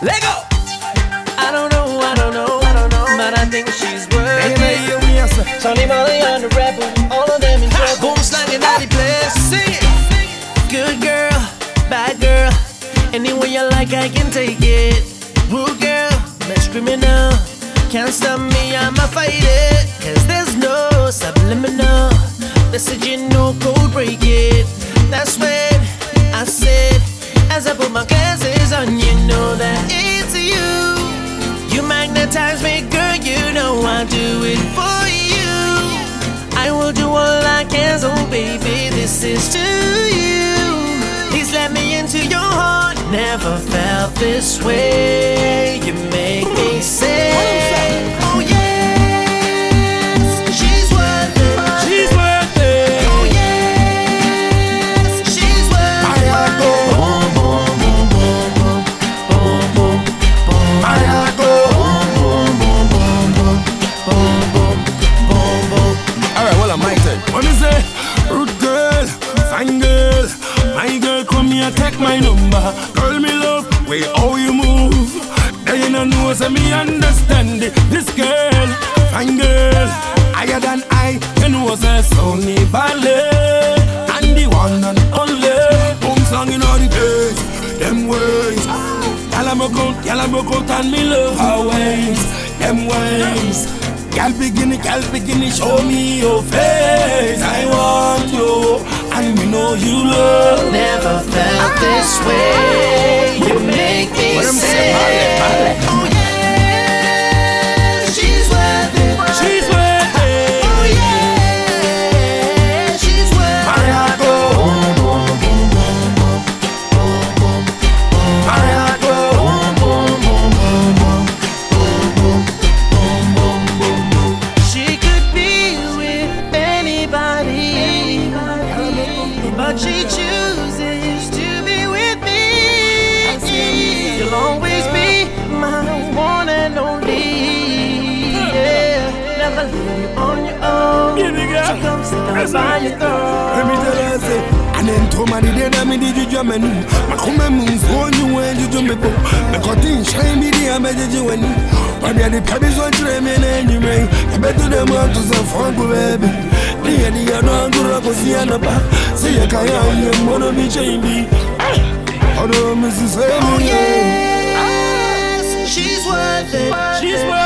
Let go. I don't know, I don't know, I don't know, but I think she's worth it. On all of them in trouble. Boom, place. Sing it. Good girl, bad girl, any way you like, I can take it. Rude girl, can't stop me, I'ma there's no subliminal messaging, no code. That's when I said, as I put my glasses on magnetize me, girl, you know I do it for you. I will do all I can, so baby, this is to you. Please let me into your heart. Never felt this way. You make girl, take my number. Girl, me love, way how you move. They you no know, say me understand it. This girl, fine girl, higher than I. You know, say Sonni Balli. And the one and only. Boomslang in all the days, them ways. Y'all am a count, y'all am a count, and me love her ways, them ways. Girl beginning, girl beginning, show me your face. Know you love. Never felt this way. You make you on your own. Baby girl. So come sit down by your Let me tell her say, and then to my day that me did you jam and my come moves on you when you do me bo. Me shine me the me did you when but me the on tray me and you may. I bet to them want to some fun baby. The the no go go see an apa. See you can you wanna be chain be. Although Mrs. Oh Say yes, she's worth it. She's worth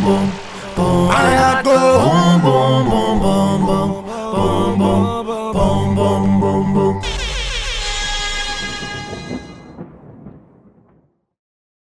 boom, boom.